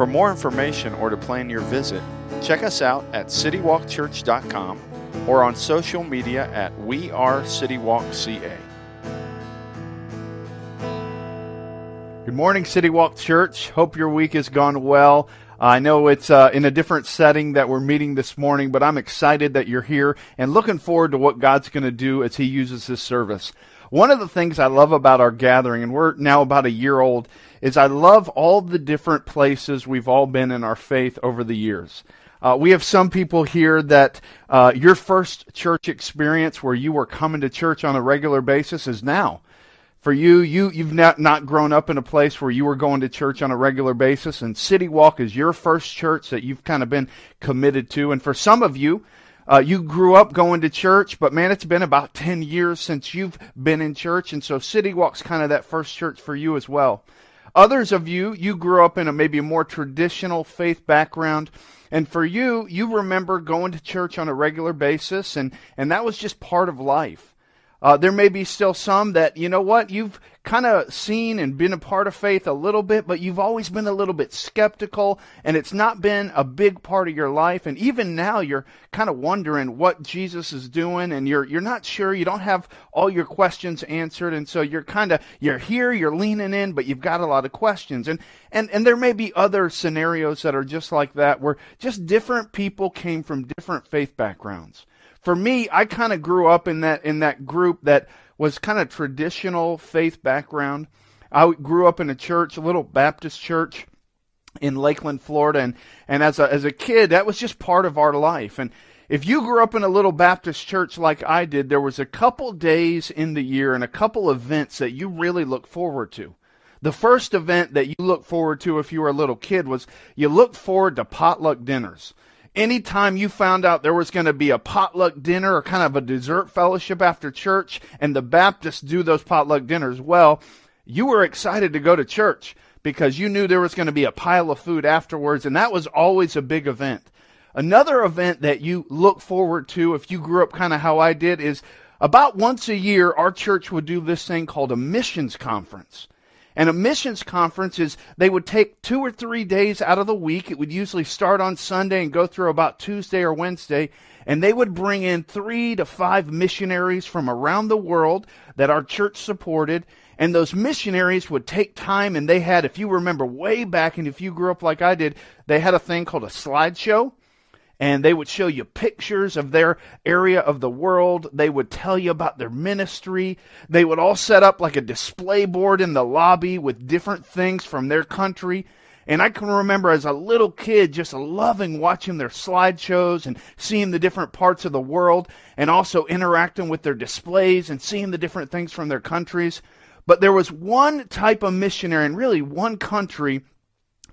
For more information or to plan your visit, check us out at citywalkchurch.com or on social media at We Are CityWalkCA. Good morning, City Walk Church. Hope your week has gone well. I know it's uh, in a different setting that we're meeting this morning, but I'm excited that you're here and looking forward to what God's going to do as He uses this service. One of the things I love about our gathering, and we're now about a year old, is I love all the different places we've all been in our faith over the years. Uh, we have some people here that uh, your first church experience where you were coming to church on a regular basis is now. For you, you you've not, not grown up in a place where you were going to church on a regular basis, and City Walk is your first church that you've kind of been committed to. And for some of you, uh, you grew up going to church, but man, it's been about 10 years since you've been in church. And so City Walk's kind of that first church for you as well. Others of you, you grew up in a maybe a more traditional faith background. And for you, you remember going to church on a regular basis, and, and that was just part of life. Uh, there may be still some that, you know what, you've kind of seen and been a part of faith a little bit, but you've always been a little bit skeptical and it's not been a big part of your life. And even now you're kind of wondering what Jesus is doing and you're, you're not sure. You don't have all your questions answered. And so you're kind of, you're here, you're leaning in, but you've got a lot of questions. And, and, and there may be other scenarios that are just like that where just different people came from different faith backgrounds for me, I kind of grew up in that in that group that was kind of traditional faith background. I grew up in a church, a little Baptist church in Lakeland, Florida, and and as a as a kid, that was just part of our life. And if you grew up in a little Baptist church like I did, there was a couple days in the year and a couple events that you really look forward to. The first event that you look forward to if you were a little kid was you look forward to potluck dinners anytime you found out there was going to be a potluck dinner or kind of a dessert fellowship after church, and the Baptists do those potluck dinners well, you were excited to go to church because you knew there was going to be a pile of food afterwards, and that was always a big event. Another event that you look forward to if you grew up kind of how I did is about once a year, our church would do this thing called a missions conference. And a missions conference is they would take two or three days out of the week. It would usually start on Sunday and go through about Tuesday or Wednesday. And they would bring in three to five missionaries from around the world that our church supported. And those missionaries would take time and they had, if you remember way back and if you grew up like I did, they had a thing called a slideshow and they would show you pictures of their area of the world. They would tell you about their ministry. They would all set up like a display board in the lobby with different things from their country. And I can remember as a little kid just loving watching their slideshows and seeing the different parts of the world and also interacting with their displays and seeing the different things from their countries. But there was one type of missionary and really one country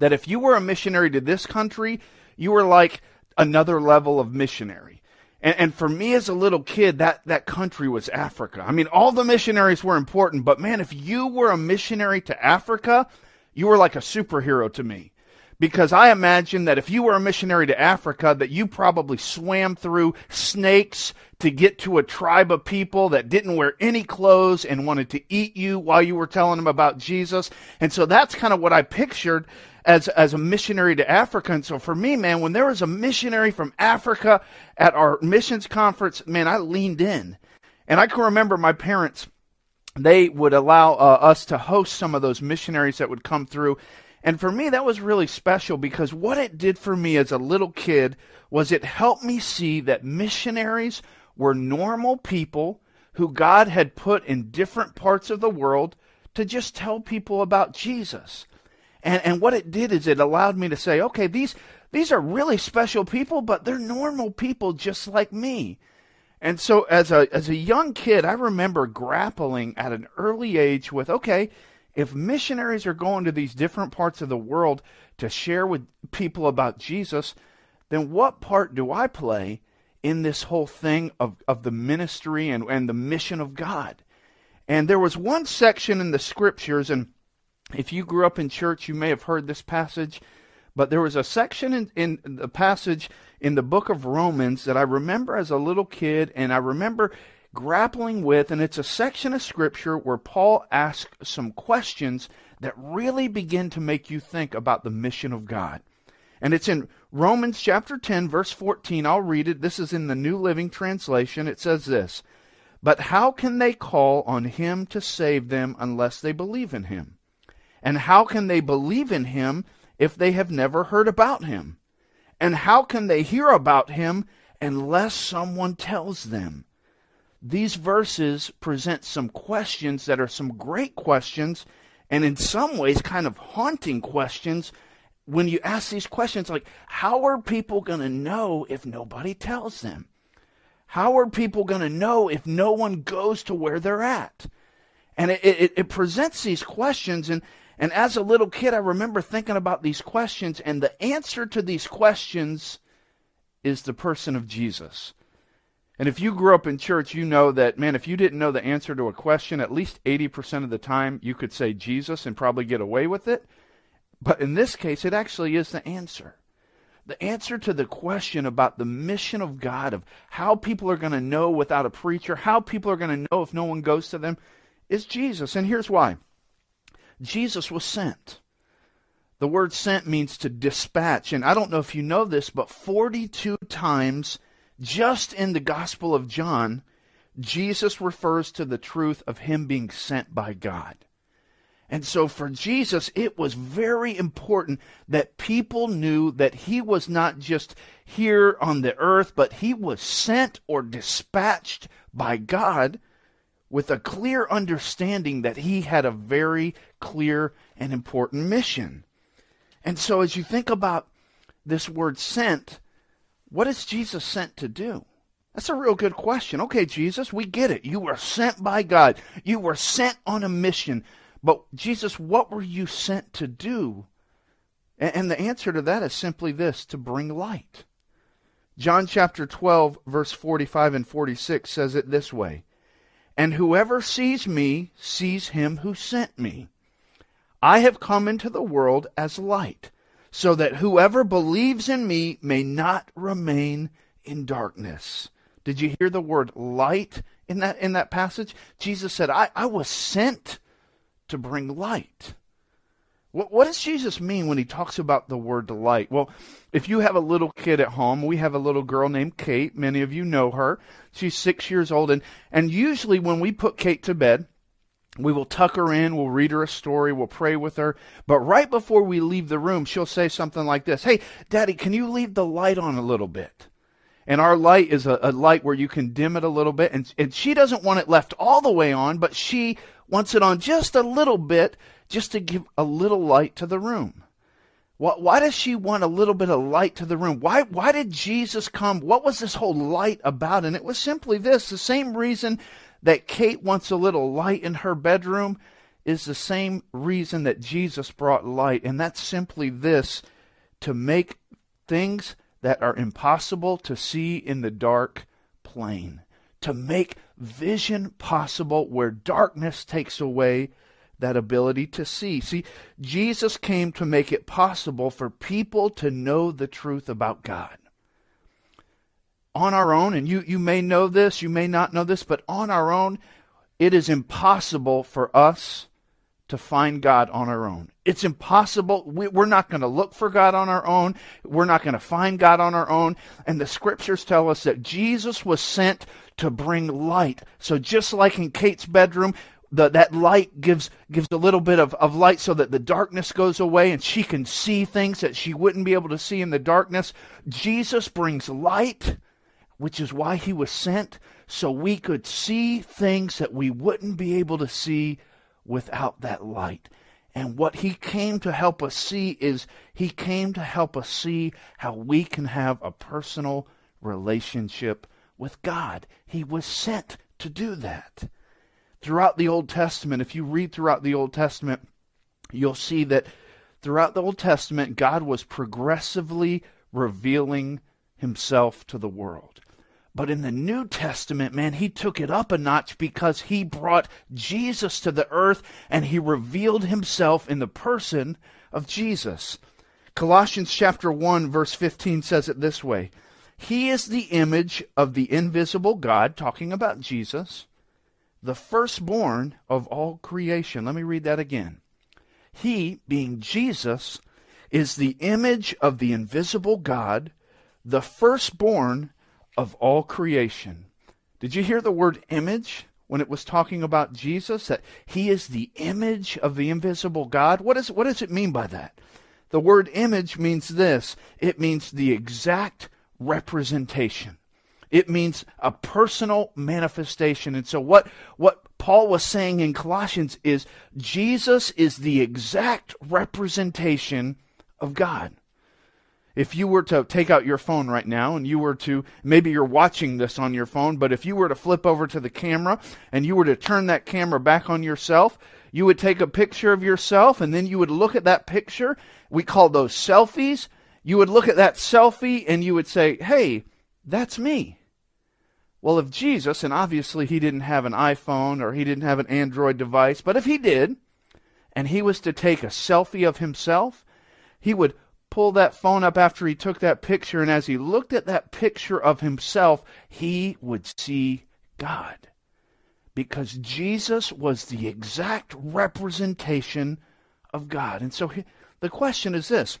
that if you were a missionary to this country, you were like another level of missionary. And, and for me as a little kid, that, that country was Africa. I mean, all the missionaries were important, but man, if you were a missionary to Africa, you were like a superhero to me because I imagine that if you were a missionary to Africa, that you probably swam through snakes to get to a tribe of people that didn't wear any clothes and wanted to eat you while you were telling them about Jesus. And so that's kind of what I pictured as as a missionary to Africa. And so for me, man, when there was a missionary from Africa at our missions conference, man, I leaned in. And I can remember my parents they would allow uh, us to host some of those missionaries that would come through. And for me, that was really special because what it did for me as a little kid was it helped me see that missionaries were normal people who God had put in different parts of the world to just tell people about Jesus. And, and what it did is it allowed me to say, okay, these, these are really special people, but they're normal people just like me. And so as a, as a young kid, I remember grappling at an early age with, okay, if missionaries are going to these different parts of the world to share with people about Jesus, then what part do I play in this whole thing of, of the ministry and, and the mission of God? And there was one section in the scriptures, and if you grew up in church, you may have heard this passage, but there was a section in, in the passage in the book of Romans that I remember as a little kid, and I remember grappling with, and it's a section of scripture where Paul asks some questions that really begin to make you think about the mission of God. And it's in Romans chapter 10, verse 14. I'll read it. This is in the New Living Translation. It says this But how can they call on him to save them unless they believe in him? And how can they believe in him if they have never heard about him? And how can they hear about him unless someone tells them? These verses present some questions that are some great questions, and in some ways, kind of haunting questions. When you ask these questions, like, how are people going to know if nobody tells them? How are people going to know if no one goes to where they're at? And it, it, it presents these questions, and, and as a little kid, I remember thinking about these questions, and the answer to these questions is the person of Jesus. And if you grew up in church, you know that, man, if you didn't know the answer to a question, at least 80% of the time you could say Jesus and probably get away with it. But in this case, it actually is the answer. The answer to the question about the mission of God, of how people are going to know without a preacher, how people are going to know if no one goes to them, is Jesus. And here's why Jesus was sent. The word sent means to dispatch. And I don't know if you know this, but 42 times just in the Gospel of John, Jesus refers to the truth of him being sent by God. And so for Jesus, it was very important that people knew that he was not just here on the earth, but he was sent or dispatched by God with a clear understanding that he had a very clear and important mission. And so as you think about this word sent, what is Jesus sent to do? That's a real good question. Okay, Jesus, we get it. You were sent by God. You were sent on a mission. But Jesus, what were you sent to do? And the answer to that is simply this to bring light. John chapter 12, verse 45 and 46 says it this way and whoever sees me sees him who sent me. I have come into the world as light, so that whoever believes in me may not remain in darkness. Did you hear the word light in that in that passage? Jesus said, I, I was sent to bring light. What, what does Jesus mean when he talks about the word delight? Well, if you have a little kid at home, we have a little girl named Kate. Many of you know her. She's six years old. And, and usually when we put Kate to bed, we will tuck her in, we'll read her a story, we'll pray with her. But right before we leave the room, she'll say something like this Hey, Daddy, can you leave the light on a little bit? And our light is a, a, light where you can dim it a little bit. And, and she doesn't want it left all the way on, but she wants it on just a little bit just to give a little light to the room. Why, why does she want a little bit of light to the room? Why, why did Jesus come? What was this whole light about? And it was simply this the same reason that Kate wants a little light in her bedroom is the same reason that Jesus brought light. And that's simply this to make things that are impossible to see in the dark plain, to make vision possible where darkness takes away that ability to see. See, Jesus came to make it possible for people to know the truth about God. On our own, and you, you may know this, you may not know this, but on our own, it is impossible for us to find God on our own. It's impossible. We, are not going to look for God on our own. We're not going to find God on our own. And the scriptures tell us that Jesus was sent to bring light. So just like in Kate's bedroom, the, that light gives gives a little bit of, of light so that the darkness goes away and she can see things that she wouldn't be able to see in the darkness. Jesus brings light, which is why he was sent, so we could see things that we wouldn't be able to see without that light. And what he came to help us see is he came to help us see how we can have a personal relationship with God. He was sent to do that. Throughout the Old Testament, if you read throughout the Old Testament, you'll see that throughout the Old Testament, God was progressively revealing himself to the world. But in the New Testament, man, he took it up a notch because he brought Jesus to the earth and he revealed himself in the person of Jesus. Colossians chapter 1 verse 15 says it this way. He is the image of the invisible God, talking about Jesus, the firstborn of all creation. Let me read that again. He, being Jesus, is the image of the invisible God, the firstborn of all creation. Did you hear the word image when it was talking about Jesus? That he is the image of the invisible God? What, is, what does it mean by that? The word image means this it means the exact representation. It means a personal manifestation. And so what, what Paul was saying in Colossians is Jesus is the exact representation of God. If you were to take out your phone right now and you were to, maybe you're watching this on your phone, but if you were to flip over to the camera and you were to turn that camera back on yourself, you would take a picture of yourself and then you would look at that picture. We call those selfies. You would look at that selfie and you would say, hey, that's me. Well, if Jesus, and obviously he didn't have an iPhone or he didn't have an Android device, but if he did, and he was to take a selfie of himself, he would pull that phone up after he took that picture, and as he looked at that picture of himself, he would see God. Because Jesus was the exact representation of God. And so he, the question is this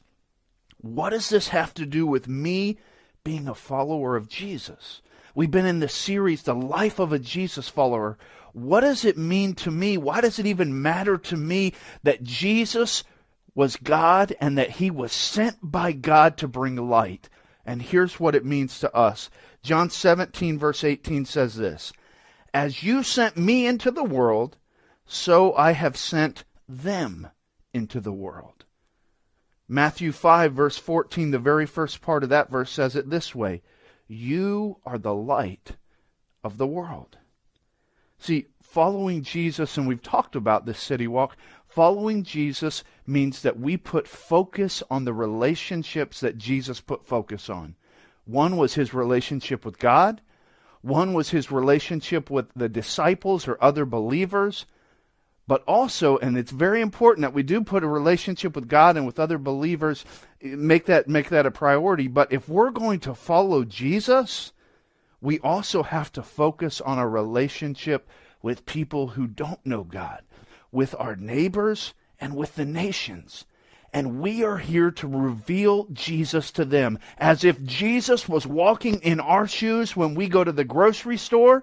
what does this have to do with me being a follower of Jesus? We've been in this series, The Life of a Jesus Follower. What does it mean to me? Why does it even matter to me that Jesus was God and that he was sent by God to bring light. And here's what it means to us. John 17, verse 18 says this As you sent me into the world, so I have sent them into the world. Matthew 5, verse 14, the very first part of that verse says it this way You are the light of the world. See, following Jesus, and we've talked about this city walk, Following Jesus means that we put focus on the relationships that Jesus put focus on. One was his relationship with God, one was his relationship with the disciples or other believers. But also, and it's very important that we do put a relationship with God and with other believers, make that make that a priority. But if we're going to follow Jesus, we also have to focus on a relationship with people who don't know God with our neighbors and with the nations. And we are here to reveal Jesus to them as if Jesus was walking in our shoes when we go to the grocery store,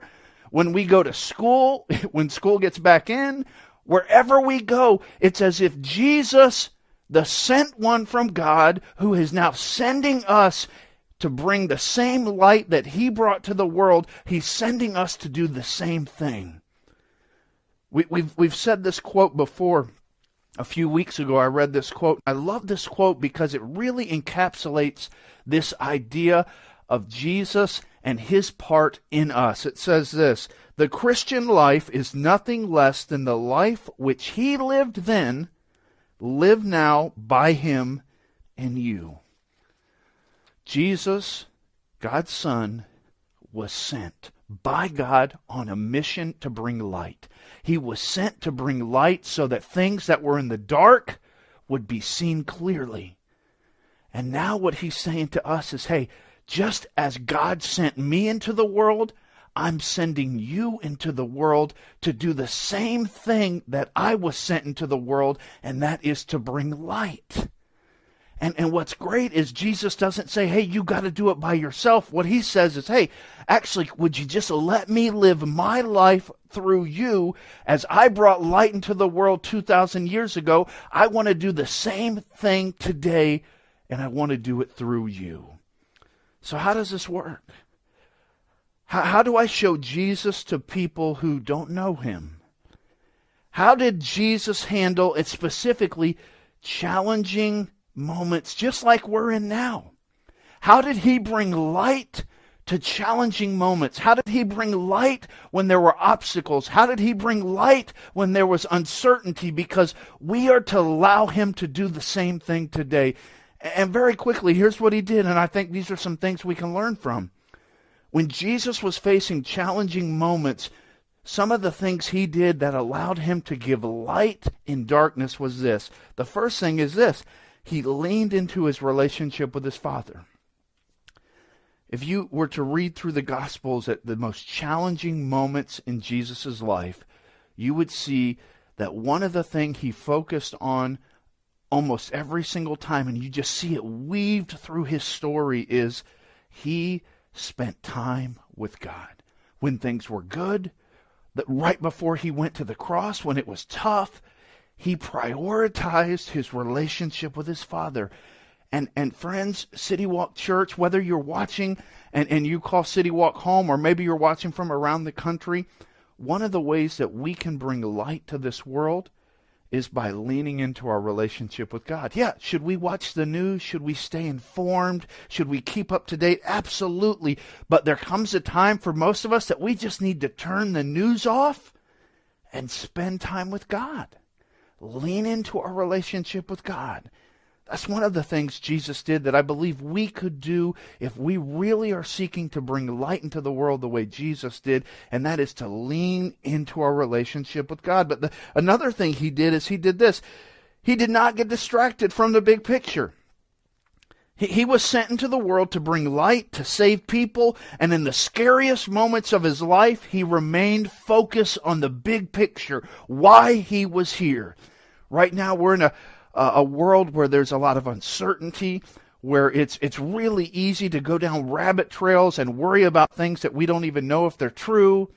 when we go to school, when school gets back in, wherever we go. It's as if Jesus, the sent one from God, who is now sending us to bring the same light that he brought to the world, he's sending us to do the same thing. We, we've, we've said this quote before. A few weeks ago, I read this quote. I love this quote because it really encapsulates this idea of Jesus and his part in us. It says this The Christian life is nothing less than the life which he lived then, live now by him and you. Jesus, God's Son, was sent by God on a mission to bring light. He was sent to bring light so that things that were in the dark would be seen clearly. And now what he's saying to us is hey, just as God sent me into the world, I'm sending you into the world to do the same thing that I was sent into the world, and that is to bring light. And, and what's great is Jesus doesn't say, hey, you got to do it by yourself. What he says is, hey, actually, would you just let me live my life through you as I brought light into the world 2,000 years ago? I want to do the same thing today, and I want to do it through you. So, how does this work? How, how do I show Jesus to people who don't know him? How did Jesus handle it specifically challenging moments just like we're in now. How did he bring light to challenging moments? How did he bring light when there were obstacles? How did he bring light when there was uncertainty? Because we are to allow him to do the same thing today. And very quickly, here's what he did, and I think these are some things we can learn from. When Jesus was facing challenging moments, some of the things he did that allowed him to give light in darkness was this. The first thing is this he leaned into his relationship with his Father. If you were to read through the Gospels at the most challenging moments in Jesus' life, you would see that one of the things he focused on almost every single time, and you just see it weaved through his story, is he spent time with God. When things were good, that right before he went to the cross, when it was tough, he prioritized his relationship with his Father. And, and friends, City Walk Church, whether you're watching and, and you call City Walk home, or maybe you're watching from around the country, one of the ways that we can bring light to this world is by leaning into our relationship with God. Yeah, should we watch the news? Should we stay informed? Should we keep up to date? Absolutely. But there comes a time for most of us that we just need to turn the news off and spend time with God. Lean into our relationship with God. That's one of the things Jesus did that I believe we could do if we really are seeking to bring light into the world the way Jesus did, and that is to lean into our relationship with God. But the, another thing he did is he did this. He did not get distracted from the big picture. He, he was sent into the world to bring light, to save people, and in the scariest moments of his life, he remained focused on the big picture, why he was here. Right now, we're in a a world where there's a lot of uncertainty, where it's it's really easy to go down rabbit trails and worry about things that we don't even know if they're true.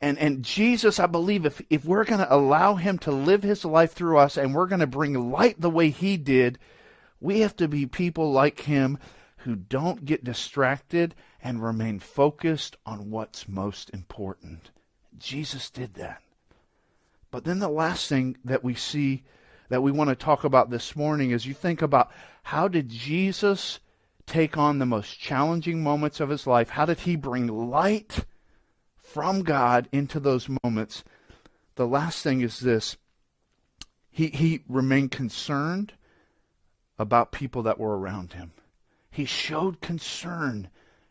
And and Jesus, I believe if if we're going to allow him to live his life through us and we're going to bring light the way he did, we have to be people like him who don't get distracted and remain focused on what's most important. Jesus did that. But then the last thing that we see that we want to talk about this morning is you think about how did Jesus take on the most challenging moments of his life? How did he bring light from God into those moments? The last thing is this he, he remained concerned about people that were around him. He showed concern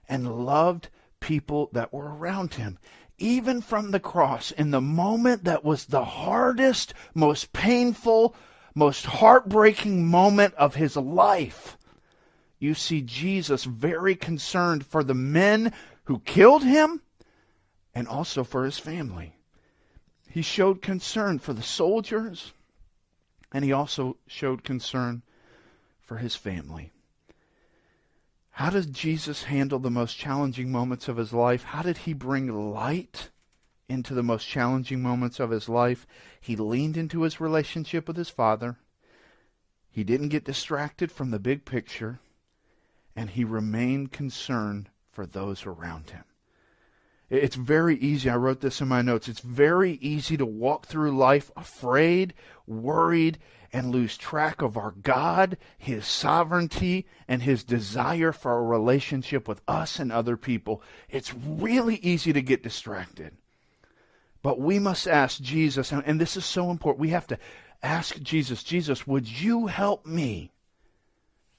and loved people that were around him even from the cross, in the moment that was the hardest, most painful, most heartbreaking moment of his life, you see Jesus very concerned for the men who killed him and also for his family. He showed concern for the soldiers and he also showed concern for his family. How did Jesus handle the most challenging moments of his life? How did he bring light into the most challenging moments of his life? He leaned into his relationship with his Father. He didn't get distracted from the big picture, and he remained concerned for those around him. It's very easy. I wrote this in my notes. It's very easy to walk through life afraid, worried, and lose track of our God, His sovereignty, and His desire for a relationship with us and other people. It's really easy to get distracted. But we must ask Jesus, and this is so important. We have to ask Jesus, Jesus, would you help me?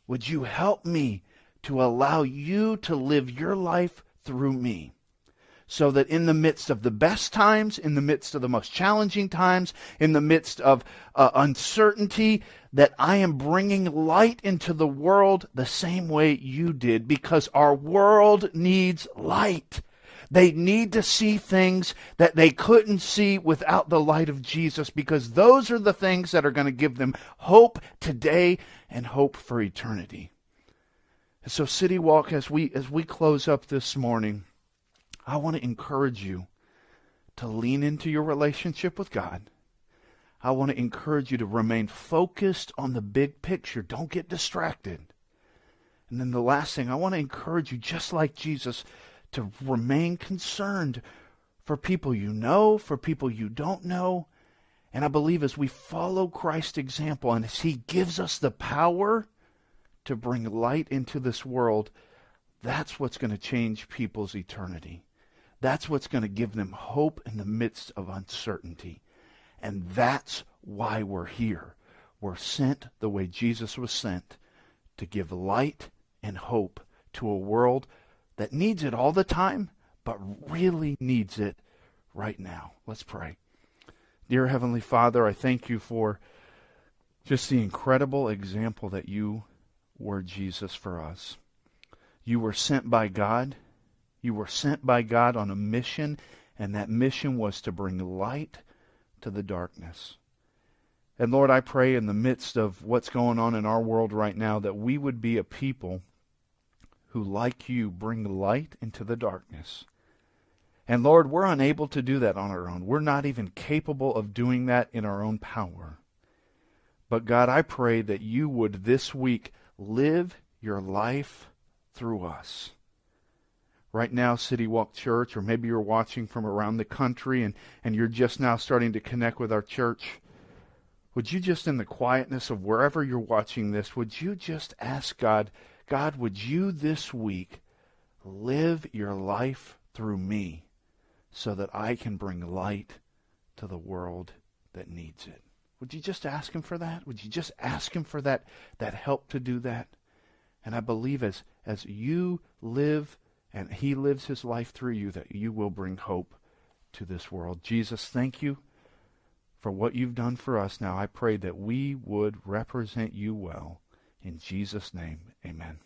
Would you help me to allow you to live your life through me? So that in the midst of the best times, in the midst of the most challenging times, in the midst of uh, uncertainty, that I am bringing light into the world the same way you did, because our world needs light. They need to see things that they couldn't see without the light of Jesus, because those are the things that are going to give them hope today and hope for eternity. So, City Walk, as we as we close up this morning. I want to encourage you to lean into your relationship with God. I want to encourage you to remain focused on the big picture. Don't get distracted. And then the last thing, I want to encourage you, just like Jesus, to remain concerned for people you know, for people you don't know. And I believe as we follow Christ's example and as he gives us the power to bring light into this world, That's what's going to change people's eternity. That's what's going to give them hope in the midst of uncertainty. And that's why we're here. We're sent the way Jesus was sent to give light and hope to a world that needs it all the time, but really needs it right now. Let's pray. Dear Heavenly Father, I thank you for just the incredible example that you were Jesus for us. You were sent by God. You were sent by God on a mission, and that mission was to bring light to the darkness. And Lord, I pray in the midst of what's going on in our world right now that we would be a people who, like you, bring light into the darkness. And Lord, we're unable to do that on our own. We're not even capable of doing that in our own power. But God, I pray that you would this week live your life through us. Right now, City Walk Church, or maybe you're watching from around the country and, and you're just now starting to connect with our church. Would you just, in the quietness of wherever you're watching this, would you just ask God, God, would you this week live your life through me so that I can bring light to the world that needs it? Would you just ask him for that? Would you just ask him for that, that help to do that? And I believe as, as you live and he lives his life through you, that you will bring hope to this world. Jesus, thank you for what you've done for us. Now I pray that we would represent you well. In Jesus' name, amen.